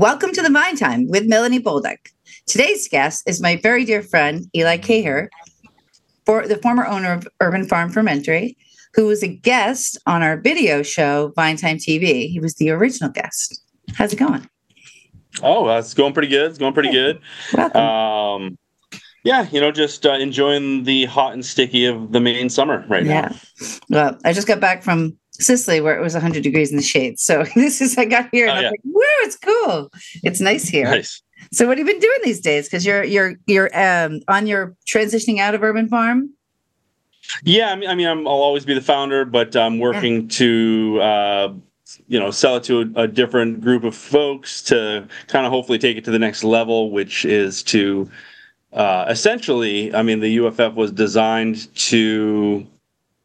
Welcome to the Vine Time with Melanie Bolduc. Today's guest is my very dear friend, Eli Cayer, for the former owner of Urban Farm Fermentory, who was a guest on our video show, Vine Time TV. He was the original guest. How's it going? Oh, uh, it's going pretty good. It's going pretty good. Welcome. Um, yeah, you know, just uh, enjoying the hot and sticky of the Maine summer right now. yeah. now. Well, I just got back from Sicily where it was 100 degrees in the shade. So this is, I got here and Oh, I'm yeah. like, woo, it's cool. It's nice here. Nice. So what have you been doing these days? Because you're you're you're um on your transitioning out of Urban Farm. Yeah, I mean, I mean, I'm, I'll always be the founder, but I'm working to, uh, you know, sell it to a, a different group of folks to kind of hopefully take it to the next level, which is to uh, essentially, I mean, the UFF was designed to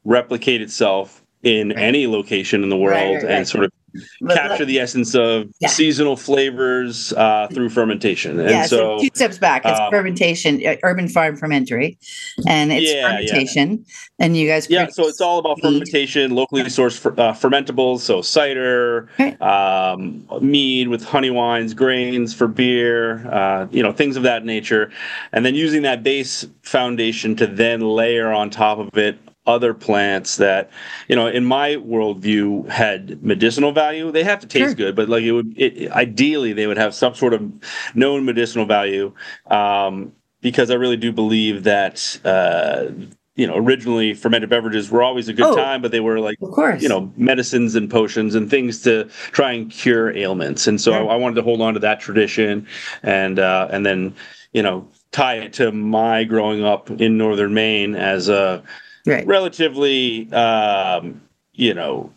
replicate itself in Right. any location in the world Right, right, and sort of But- capture the essence of Yeah. seasonal flavors uh, through fermentation. And yeah, so, so, two steps back. It's um, fermentation, uh, Urban Farm Fermentory, and it's Yeah, yeah. fermentation. And you guys, yeah, so it's all about mead. fermentation, locally sourced fer- uh, fermentables, so cider, Right. um, mead with honey wines, grains for beer, uh, you know, things of that nature, and then using that base foundation to then layer on top of it other plants that, you know, in my worldview had medicinal value. They have to taste Sure. good, but like it would, it, ideally, they would have some sort of known medicinal value. Um, because I really do believe that uh, you know originally fermented beverages were always a good Oh. time, but they were like of course, you know medicines and potions and things to try and cure ailments. And so Yeah. I, I wanted to hold on to that tradition, and uh, and then you know tie it to my growing up in northern Maine as a right. relatively um, you know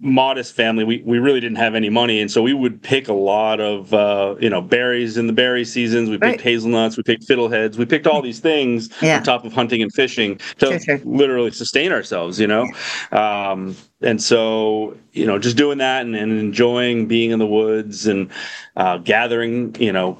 modest family we, we really didn't have any money and so we would pick a lot of uh, you know berries in the berry seasons we picked Right. hazelnuts we picked fiddleheads we picked all these things Yeah. on top of hunting and fishing to Sure, sure. literally sustain ourselves you know um, and so you know just doing that and, and enjoying being in the woods and uh, gathering you know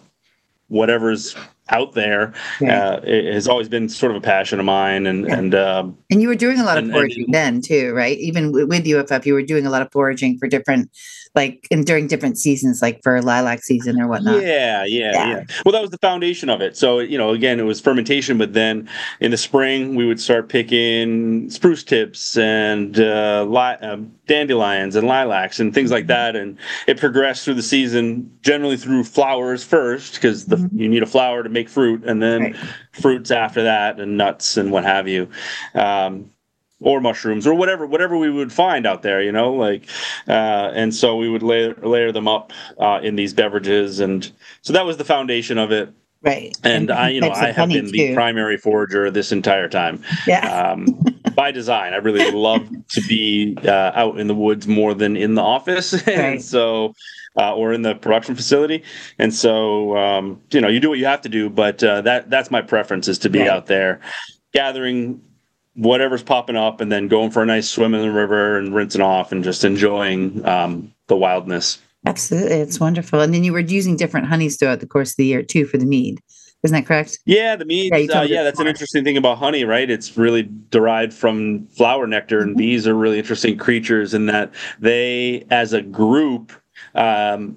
whatever's out there Right. uh, it has always been sort of a passion of mine and Yeah. and um, And you were doing a lot of and- foraging and- then too, right? Even with UFF, you were doing a lot of foraging for different, like, and during different seasons, like for lilac season or whatnot. Yeah, yeah, Yeah. yeah, Well, that was the foundation of it. So, you know, again, it was fermentation, but then in the spring we would start picking spruce tips and uh, li- um, dandelions and lilacs and things Mm-hmm. like that. And it progressed through the season, generally through flowers first, because Mhm. you need a flower to make fruit, and then Right. fruits after that, and nuts and what have you. Um, or mushrooms or whatever whatever we would find out there you know like uh, and so we would layer layer them up uh, in these beverages and so that was the foundation of it Right. and i you know i have been the primary forager this entire time Yeah. um, by design i really love to be uh, out in the woods more than in the office Right. and so uh, or in the production facility and so um, you know you do what you have to do but uh, that that's my preference is to be Right. out there gathering whatever's popping up and then going for a nice swim in the river and rinsing off and just enjoying um, the wildness Absolutely. It's wonderful. And then you were using different honeys throughout the course of the year too for the mead. Isn't that correct? Yeah, the mead. Yeah, you Yeah, told uh, yeah, that's an interesting thing about honey, right? It's really derived from flower nectar, and Mhm. bees are really interesting creatures in that they, as a group, um,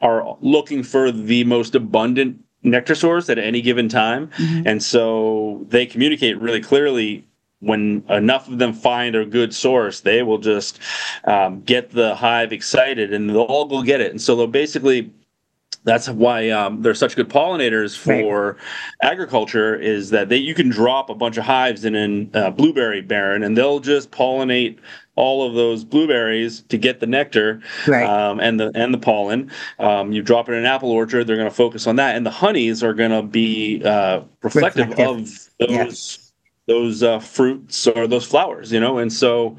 are looking for the most abundant nectar source at any given time, and so they communicate really clearly. When enough of them find a good source, they will just um, get the hive excited, and they'll all go get it. And so they'll basically that's why um, they're such good pollinators Right. for agriculture is that they you can drop a bunch of hives in a uh, blueberry barren and they'll just pollinate all of those blueberries to get the nectar Right. um, and the and the pollen. Um, you drop it in an apple orchard, they're going to focus on that, and the honeys are going to be uh, reflective, Reflective. of Yeah. Those uh, fruits or those flowers, you know. And so,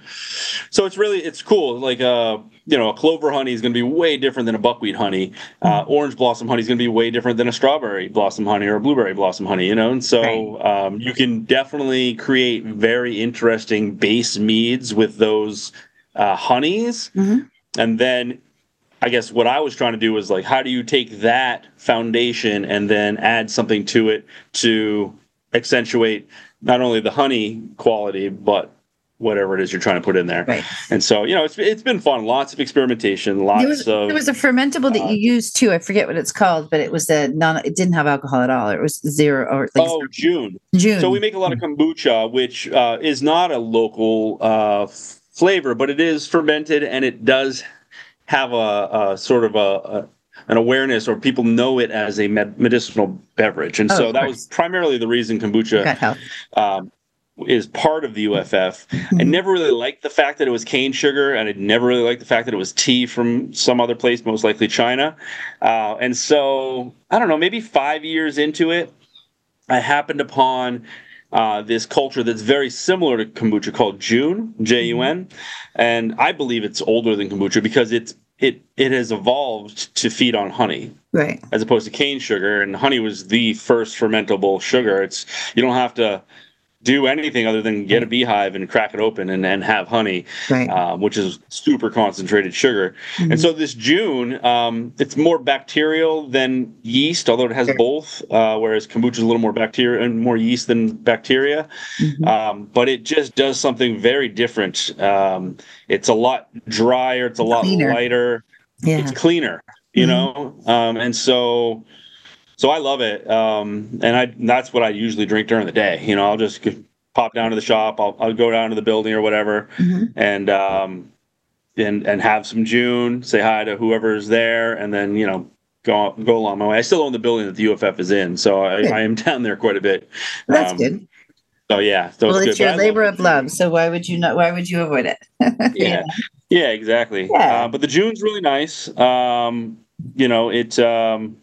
so it's really it's cool. Like uh, you know, a clover honey is going to be way different than a buckwheat honey. Uh, Mm-hmm. orange blossom honey is going to be way different than a strawberry blossom honey or a blueberry blossom honey. You know, and so um, you can definitely create very interesting base meads with those uh, honeys, Mhm. and then. I guess what I was trying to do was like, how do you take that foundation and then add something to it to accentuate not only the honey quality but whatever it is you're trying to put in there. Right. And so, you know, it's it's been fun. Lots of experimentation. Lots There was, of there was a fermentable that uh, you used too. I forget what it's called, but it was a non. It didn't have alcohol at all. It was zero or like oh Jun. Jun. So we make a lot of kombucha, which uh, is not a local uh, flavor, but it is fermented and it does have a, a sort of a, a an awareness, or people know it as a med- medicinal beverage, and Oh, so that course. was primarily the reason kombucha um, is part of the UFF. I Mhm. never really liked the fact that it was cane sugar, and I never really liked the fact that it was tea from some other place, most likely China. Uh, and so, I don't know, maybe five years into it, I happened upon uh, this culture that's very similar to kombucha called Jun, J U N, and I believe it's older than kombucha because it's it it has evolved to feed on honey Right. as opposed to cane sugar and honey was the first fermentable sugar it's you don't have to do anything other than get a beehive and crack it open and, and have honey Right. um, which is super concentrated sugar Mhm. and so this jun um, it's more bacterial than yeast although it has both uh, whereas kombucha is a little more bacteria and more yeast than bacteria Mhm. um, but it just does something very different um, it's a lot drier it's a lot Cleaner. lighter yeah. it's cleaner you Mhm. know um, and so so i love it um, and i that's what i usually drink during the day you know i'll just pop down to the shop i'll, I'll go down to the building or whatever Mhm. and um, and and have some jun say hi to whoever's there and then you know go go along my way i still own the building that the uff is in so i, I am down there quite a bit That's Um, good. so yeah so Well, it's, it's your labor love of love. So why would you not? Why would you avoid it? yeah yeah exactly Yeah. Uh, but the jun's really nice um you know it um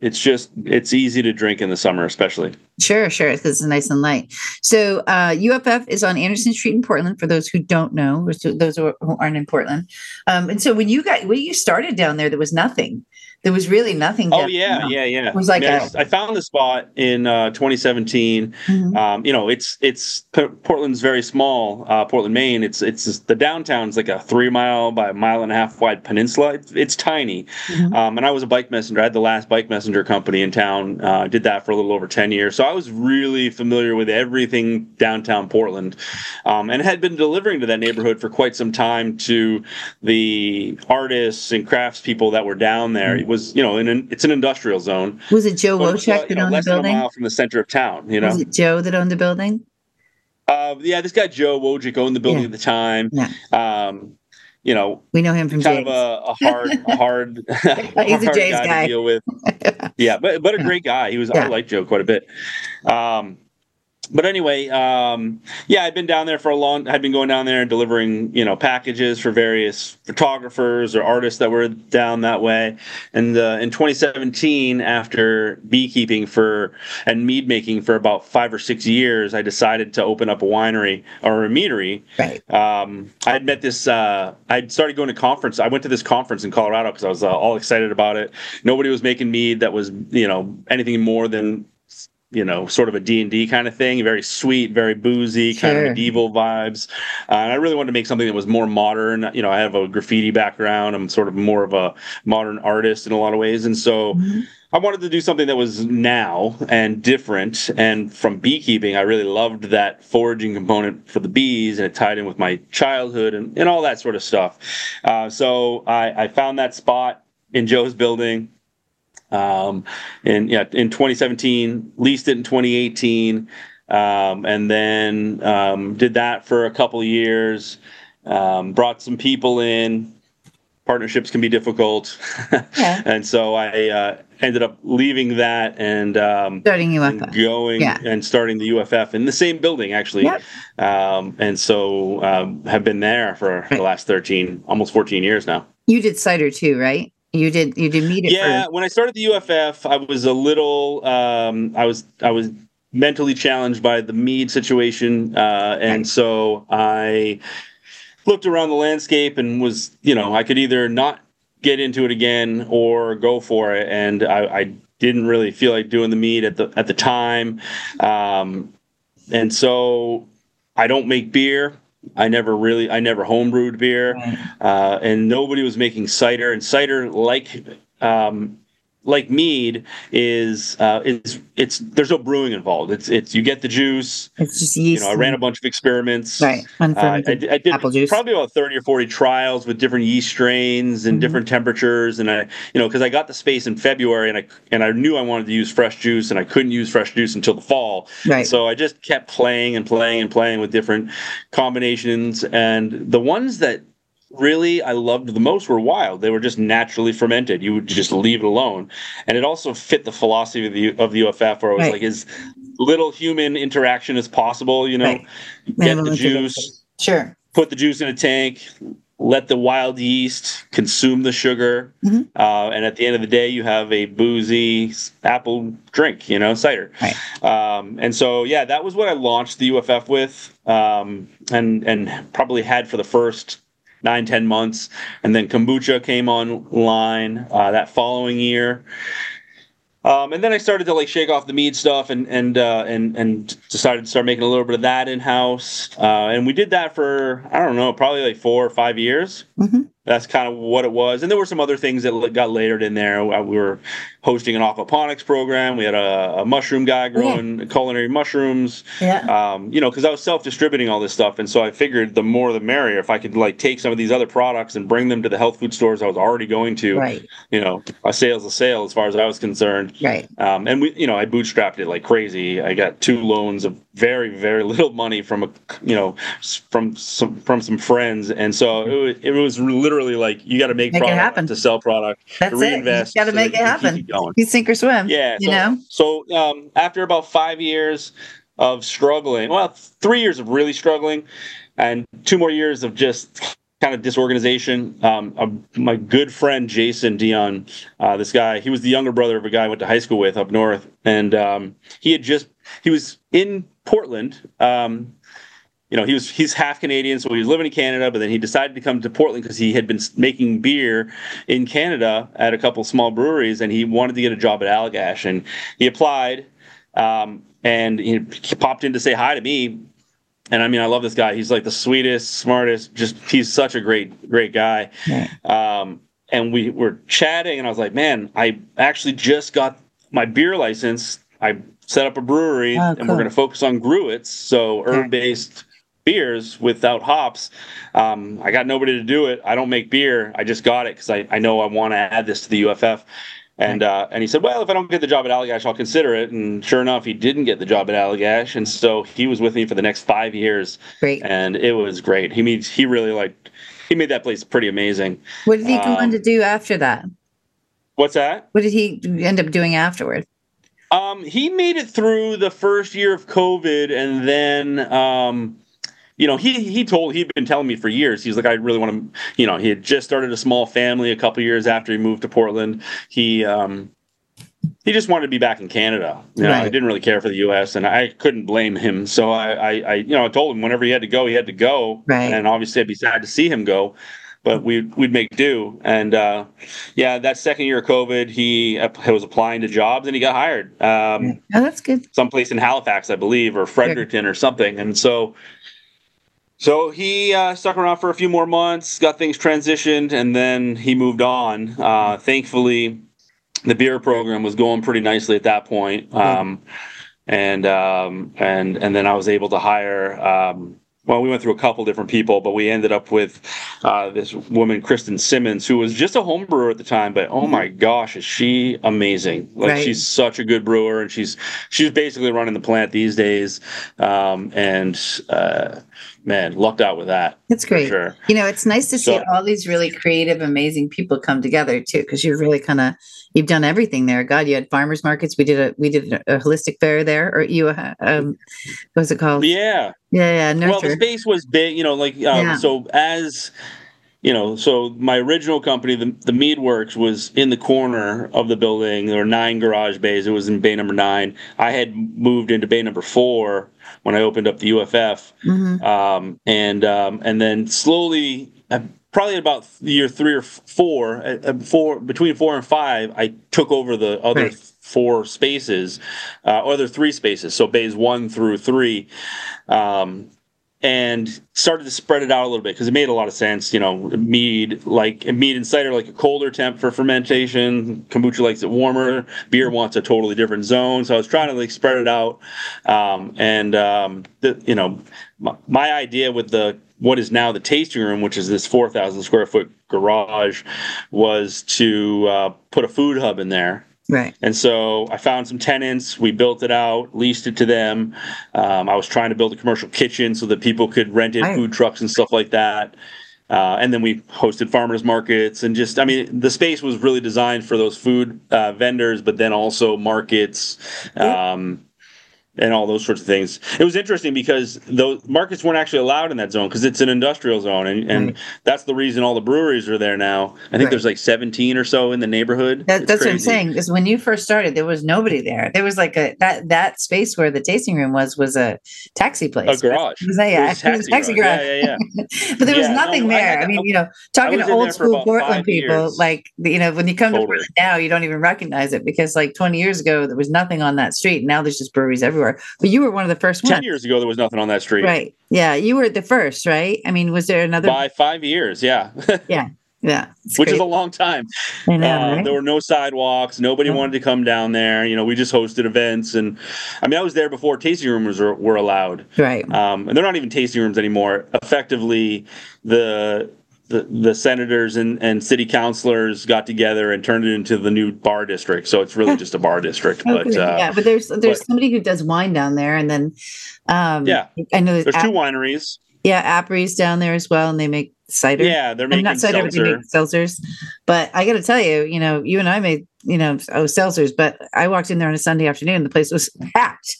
it's just it's easy to drink in the summer especially Sure, sure, because it's nice and light. So uh, UFF is on Anderson Street in Portland. For those who don't know, those who aren't in Portland, um, and so when you got when you started down there, there was nothing. There was really nothing. oh yeah yeah yeah It was like I, mean, a- I, found the spot in uh 2017 Mhm. um you know it's it's portland's very small uh portland maine it's it's the downtown's like a three mile by a mile and a half wide peninsula it's, it's tiny Mhm. Um, and I was a bike messenger. I had the last bike messenger company in town. Uh, did that for a little over 10 years. So I was really familiar with everything downtown Portland um, and had been delivering to that neighborhood for quite some time to the artists and craftspeople that were down there. It was, you know, in an, it's an industrial zone. Was it Joe but it's, uh, Wojcik that know, owned the less than a building? mile from the center of town, you know? Was it Joe that owned the building? Uh, yeah, this guy Joe Wojcik owned the building Yeah. at the time. Yeah. Um, you know, We know him from kind James. of a, a hard, a hard, He's a hard Jay's guy. to deal with. Yeah, but but a great guy. He was. Yeah. I like Joe quite a bit. Um, but anyway, um, yeah, I'd been down there for a long. I'd been going down there and delivering, you know, packages for various photographers or artists that were down that way. And uh, in 2017, after beekeeping for and mead making for about five or six years, I decided to open up a winery or a meadery right. um, I had met this. Uh, I'd started going to conference. I went to this conference in Colorado because I was uh, all excited about it. Nobody was making mead that was, you know, anything more than, you know, sort of a D and D kind of thing. Very sweet, very boozy, kind Sure. of medieval vibes. Uh, and I really wanted to make something that was more modern. You know, I have a graffiti background. I'm sort of more of a modern artist in a lot of ways, and so. Mhm. I wanted to do something that was now and different. And from beekeeping, I really loved that foraging component for the bees, and it tied in with my childhood and, and all that sort of stuff. Uh, so I, I found that spot in Joe's building. Um, in yeah, in 2017, leased it in 2018, um, and then um, did that for a couple of years. Um, brought some people in. Partnerships can be difficult, Yeah. and so I uh, ended up leaving that and, um, Starting and UFF. going Yeah. and starting the UFF in the same building actually. Yep. Um, and so um, have been there for the last 13, almost 14 years now. You did cider too, right? You did. You did meet it. Yeah, For, when I started the UFF, I was a little, um, I was, I was mentally challenged by the mead situation, uh, and so I looked around the landscape and was, you know, I could either not get into it again or go for it, and I, I didn't really feel like doing the mead at the at the time, um, and so I don't make beer. I never really, I never homebrewed beer uh, and nobody was making cider. And cider, like um, like mead is uh, is it's there's no brewing involved. It's it's you get the juice. It's just yeast. You know, I ran a bunch of experiments. Right. Uh, I, I did apple juice. probably about thirty or forty trials with different yeast strains and Mhm. different temperatures, and I you know because I got the space in February and I and I knew I wanted to use fresh juice and I couldn't use fresh juice until the fall. Right. So I just kept playing and playing and playing with different combinations. And the ones that really I loved the most were wild. They were just naturally fermented. You would just leave it alone. And it also fit the philosophy of the of the UFF where it was Right. like as little human interaction as possible, you know. Right. Get the juice, Sure. put the juice in a tank, let the wild yeast consume the sugar, Mhm. uh, and at the end of the day, you have a boozy apple drink, you know, cider. Right. Um, and so, yeah, that was what I launched the UFF with, um, and and probably had for the first nine ten months, and then kombucha came online uh, that following year. Um, and then I started to like shake off the mead stuff and and uh, and and decided to start making a little bit of that in house. Uh, and we did that for I don't know, probably like four or five years. hmm That's kind of what it was. And there were some other things that got layered in there. Uh, We were hosting an aquaponics program. We had a, a mushroom guy growing culinary mushrooms. Yeah. Um, you know, because I was self-distributing all this stuff, and so I figured the more the merrier. If I could like take some of these other products and bring them to the health food stores I was already going to, Right. you know, a sale's a sale as far as I was concerned. Right. Um, and we, you know, I bootstrapped it like crazy. I got two loans of very, very little money from a, you know, from some from some friends, and so it was, it was literally like you got to make, Make it product happen. to sell product That's to it. You reinvest. got to so make it you can keep happen. You sink or swim. Yeah, You so, know. So um, after about five years of struggling, well, three years of really struggling, and two more years of just kind of disorganization. Um, uh, my good friend Jason Dion, uh, this guy, he was the younger brother of a guy I went to high school with up north, and um, he had just he was in Portland. Um, you know, he was he's half Canadian, so he was living in Canada, but then he decided to come to Portland because he had been making beer in Canada at a couple small breweries, and he wanted to get a job at Allagash, and he applied, um, and he popped in to say hi to me. And I mean, I love this guy. He's like the sweetest, smartest. Just he's such a great, great guy. Right. Um, and we were chatting, and I was like, "Man, I actually just got my beer license. I set up a brewery, Oh, and we're going to focus on Gruits, so herb-based beers without hops. Um, I got nobody to do it. I don't make beer. I just got it because I, I know I want to add this to the UFF. And uh, and he said, well, if I don't get the job at Allagash, I'll consider it. And sure enough, he didn't get the job at Allagash, and so he was with me for the next five years, Great. and it was great. He means he really like he made that place pretty amazing. What did he go on um, to do after that? What's that? What did he end up doing afterward? Um, he made it through the first year of COVID, and then, um, you know, he he told he'd been telling me for years. He's like, I really want to, you know, he had just started a small family a couple years after he moved to Portland. He um, he just wanted to be back in Canada. You know, Right. he didn't really care for the U.S., and I couldn't blame him. So I, I, I, you know, I told him whenever he had to go, he had to go. Right. And obviously, I'd be sad to see him go. But we'd we'd make do, and uh, yeah, that second year of COVID, he was applying to jobs, and he got hired. Um, Oh, that's good. someplace in Halifax, I believe, or Fredericton or something. And so, so he uh, stuck around for a few more months, got things transitioned, and then he moved on. Uh, thankfully, the beer program was going pretty nicely at that point. Um, and um, and and then I was able to hire. Well, we went through a couple different people, but we ended up with uh, this woman, Kristen Simmons, who was just a home brewer at the time. But oh my gosh, is she amazing! Like Right. she's such a good brewer, and she's she's basically running the plant these days. Um, and uh, man, lucked out with that. That's great. Sure. You know, it's nice to see all these really creative, amazing people come together too, because you've really kind of you've done everything there. God, you had farmers markets. We did a we did a, holistic fair there, or you uh, um, what was it called? Yeah. yeah, yeah, Well, the space was big, you know, like um, Yeah. so as you know, so my original company, the, the Mead Works, was in the corner of the building. There were nine garage bays. It was in bay number nine. I had moved into bay number four when I opened up the UFF, Mhm. um, and um, and then slowly, uh, probably about year three or four, uh, uh, four between four and five, I took over the other Right. four spaces, uh, other three spaces. So bays one through three. Um, and started to spread it out a little bit because it made a lot of sense. You know, mead like mead and cider like a colder temp for fermentation. Kombucha likes it warmer. Beer wants a totally different zone. So I was trying to like spread it out, um, and um, the, you know, my, my idea with the what is now the tasting room, which is this 4,000 square foot garage, was to uh, put a food hub in there. Right. And so I found some tenants. We built it out, leased it to them. Um, I was trying to build a commercial kitchen so that people could rent in Right. food trucks and stuff like that. Uh, and then we hosted farmers markets and just, I mean, the space was really designed for those food uh, vendors, but then also markets. Um, and all those sorts of things. It was interesting because those markets weren't actually allowed in that zone because it's an industrial zone, and, and Right. that's the reason all the breweries are there now. I think Right. there's like 17 or so in the neighborhood. That, that's what I'm saying. Because when you first started, there was nobody there. There was like a that that space where the tasting room was was a taxi place. A garage. It was, a- yeah, It was it was a taxi garage. garage. Yeah, yeah, yeah. but there was Yeah, no, nothing I there. I to- mean, you know, talking to old school Portland people, like you know, when you come to Portland now, you don't even recognize it because like 20 years ago there was nothing on that street. Now there's just breweries everywhere. But you were one of the first 10 years ago, there was nothing on that street. right? Yeah, you were the first, right? I mean, was there another? By five years, yeah, yeah, it's which is a long time. I know, Uh, right? There were no sidewalks. Nobody Yeah. wanted to come down there. You know, we just hosted events, and I mean, I was there before tasting rooms were, were allowed. right. um, and they're not even tasting rooms anymore. Effectively, the the, the senators and, and city councilors got together and turned it into the new bar district. So it's really just a bar district. Oh, But uh, yeah, but there's there's but- somebody who does wine down there, and then um, Yeah. I know there's, there's Ap- two wineries. yeah, Apries down there as well, and they make cider. Yeah, they're I'm making not cider, but they seltzer. make seltzers. But I got to tell you, you know, you and I made you know oh seltzers, but I walked in there on a Sunday afternoon, the place was packed.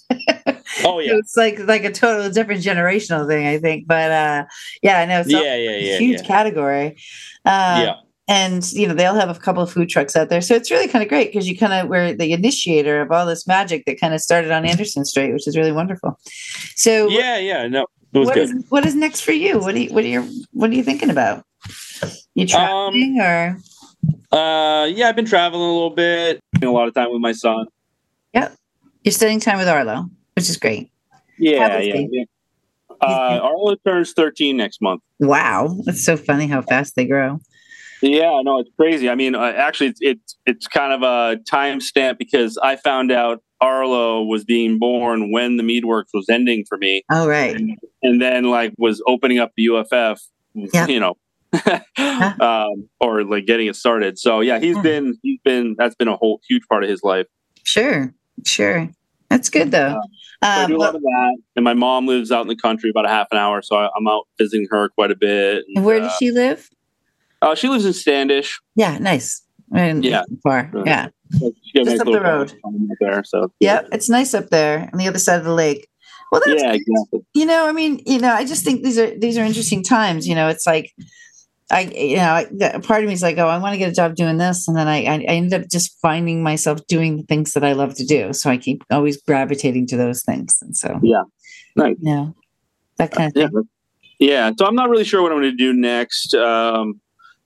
Oh yeah, it's like like a total different generational thing, I think. But uh, yeah, I know. So yeah, yeah, yeah, huge yeah. category. Uh, yeah. and you know they'll have a couple of food trucks out there so it's really kind of great because you kind of were the initiator of all this magic that kind of started on anderson street which is really wonderful so Yeah, yeah, no, it what is what is next for you what do you what are you what are you thinking about you Um, traveling or Uh, yeah, I've been traveling a little bit, spending a lot of time with my son. Yep. You're spending time with arlo which is great Yeah, yeah. he? Uh, Arlo turns 13 next month. wow that's so funny how fast they grow Yeah, no, it's crazy. I mean, uh, actually, it's, it's it's kind of a timestamp because I found out Arlo was being born when the Meadworks was ending for me, oh right and then like was opening up the UFF. Yeah. You know. um, or like getting it started. So yeah, he's Yeah. been he's been that's been a whole huge part of his life. sure sure that's good though So I um, do a lot of that, and my mom lives out in the country about a half an hour, so I, I'm out visiting her quite a bit. and where uh, does she live uh, she lives in Standish. yeah nice in- Yeah. far Uh, yeah Just up the road. there. So Yep, it's nice up there on the other side of the lake. Well, that's yeah, exactly. you know, I mean, you know, I just think these are these are interesting times. You know, it's like I, you know, part of me is like, oh, I want to get a job doing this, and then I, I, I ended up just finding myself doing the things that I love to do. So I keep always gravitating to those things, and so Nice. yeah, that kind of Yeah, thing. yeah. So I'm not really sure what I'm going to do next. Um,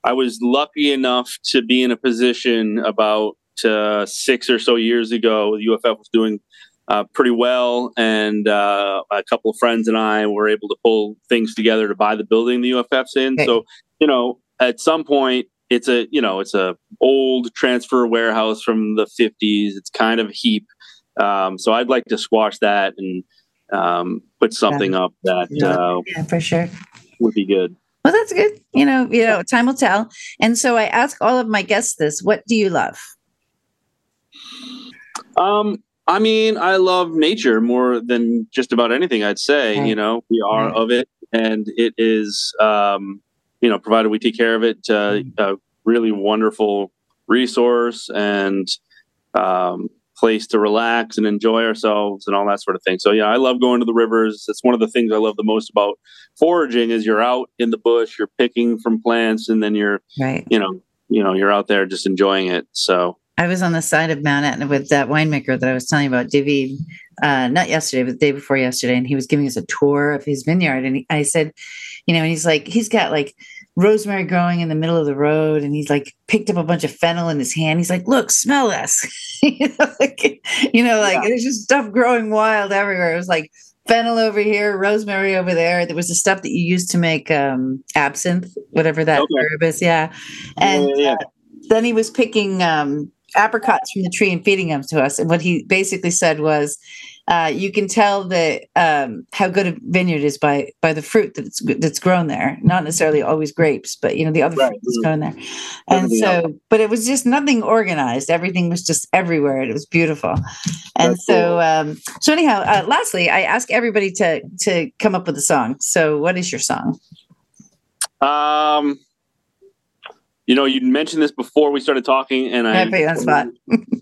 I was lucky enough to be in a position about uh, six or so years ago. UFF was doing uh, pretty well, and uh, a couple of friends and I were able to pull things together to buy the building the UFF's in. So you know, at some point. It's a you know it's a old transfer warehouse from the 50s. It's kind of a heap, um, so I'd like to squash that and um, put something up that Yeah. uh, Yeah, for sure. would be good. Well, that's good. You know, you know, time will tell. And so I ask all of my guests this: What do you love? Um, I mean, I love nature more than just about anything. I'd say, you know, we are of it, and it is, um, you know, provided we take care of it, uh, Mm. a really wonderful resource and um, place to relax and enjoy ourselves and all that sort of thing. So yeah, I love going to the rivers. It's one of the things I love the most about foraging is you're out in the bush, you're picking from plants, and then you're, Right. you know, you know, you're out there just enjoying it. So I was on the side of Mount Etna with that winemaker that I was telling you about, David, uh, not yesterday, but the day before yesterday. And he was giving us a tour of his vineyard. And he, I said, you know, and he's like, he's got like rosemary growing in the middle of the road. And he's like picked up a bunch of fennel in his hand. He's like, look, smell this. you know, like, you know, like Yeah. there's just stuff growing wild everywhere. It was like fennel over here, rosemary over there. There was the stuff that you used to make um, absinthe, whatever that Okay. herb is. Yeah. And Yeah, yeah. uh, then he was picking um, apricots from the tree and feeding them to us. And what he basically said was, uh, you can tell that um, how good a vineyard is by by the fruit that's that's grown there. Not necessarily always grapes, but you know the other Right. fruit that's grown there. And Everything so, but it was just nothing organized. Everything was just everywhere. It was beautiful. And That's so, cool. um, so anyhow, uh, lastly, I ask everybody to to come up with a song. So, what is your song? Um, you know, you mentioned this before we started talking, and I I put you on spot.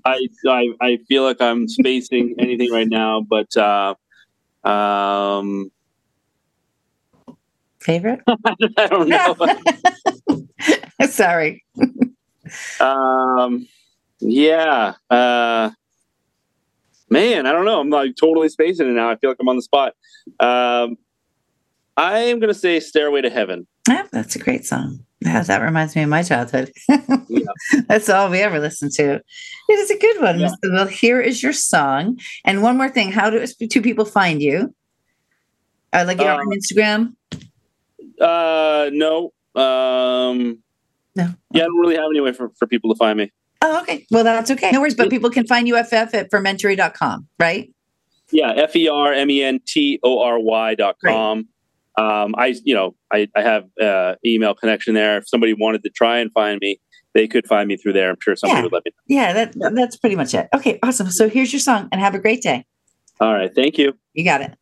I, I I feel like I'm spacing anything right now, but uh, um, Favorite? I don't know. Sorry. um, yeah, uh, man, I don't know. I'm like totally spacing it now. I feel like I'm on the spot. Um, I am gonna say "Stairway to Heaven." Yeah, that's a great song. Yeah, that reminds me of my childhood. That's all we ever listened to. It is a good one. Yeah. Mr. Well, here is your song. And one more thing: How do two people find you? Uh, like you're on Uh, Instagram. Uh, no. Um, No. Yeah, I don't really have any way for, for people to find me. Oh, okay. Well, that's okay. No worries. But people can find UFF at fermentory.com, right? Yeah, F E R M E N T O R Y dot com. Um, I, you know, I, I have uh, email connection there. If somebody wanted to try and find me, they could find me through there. I'm sure somebody Yeah. would let me Yeah, that, that's pretty much it. Okay, awesome. So here's your song and have a great day. All right. Thank you. You got it.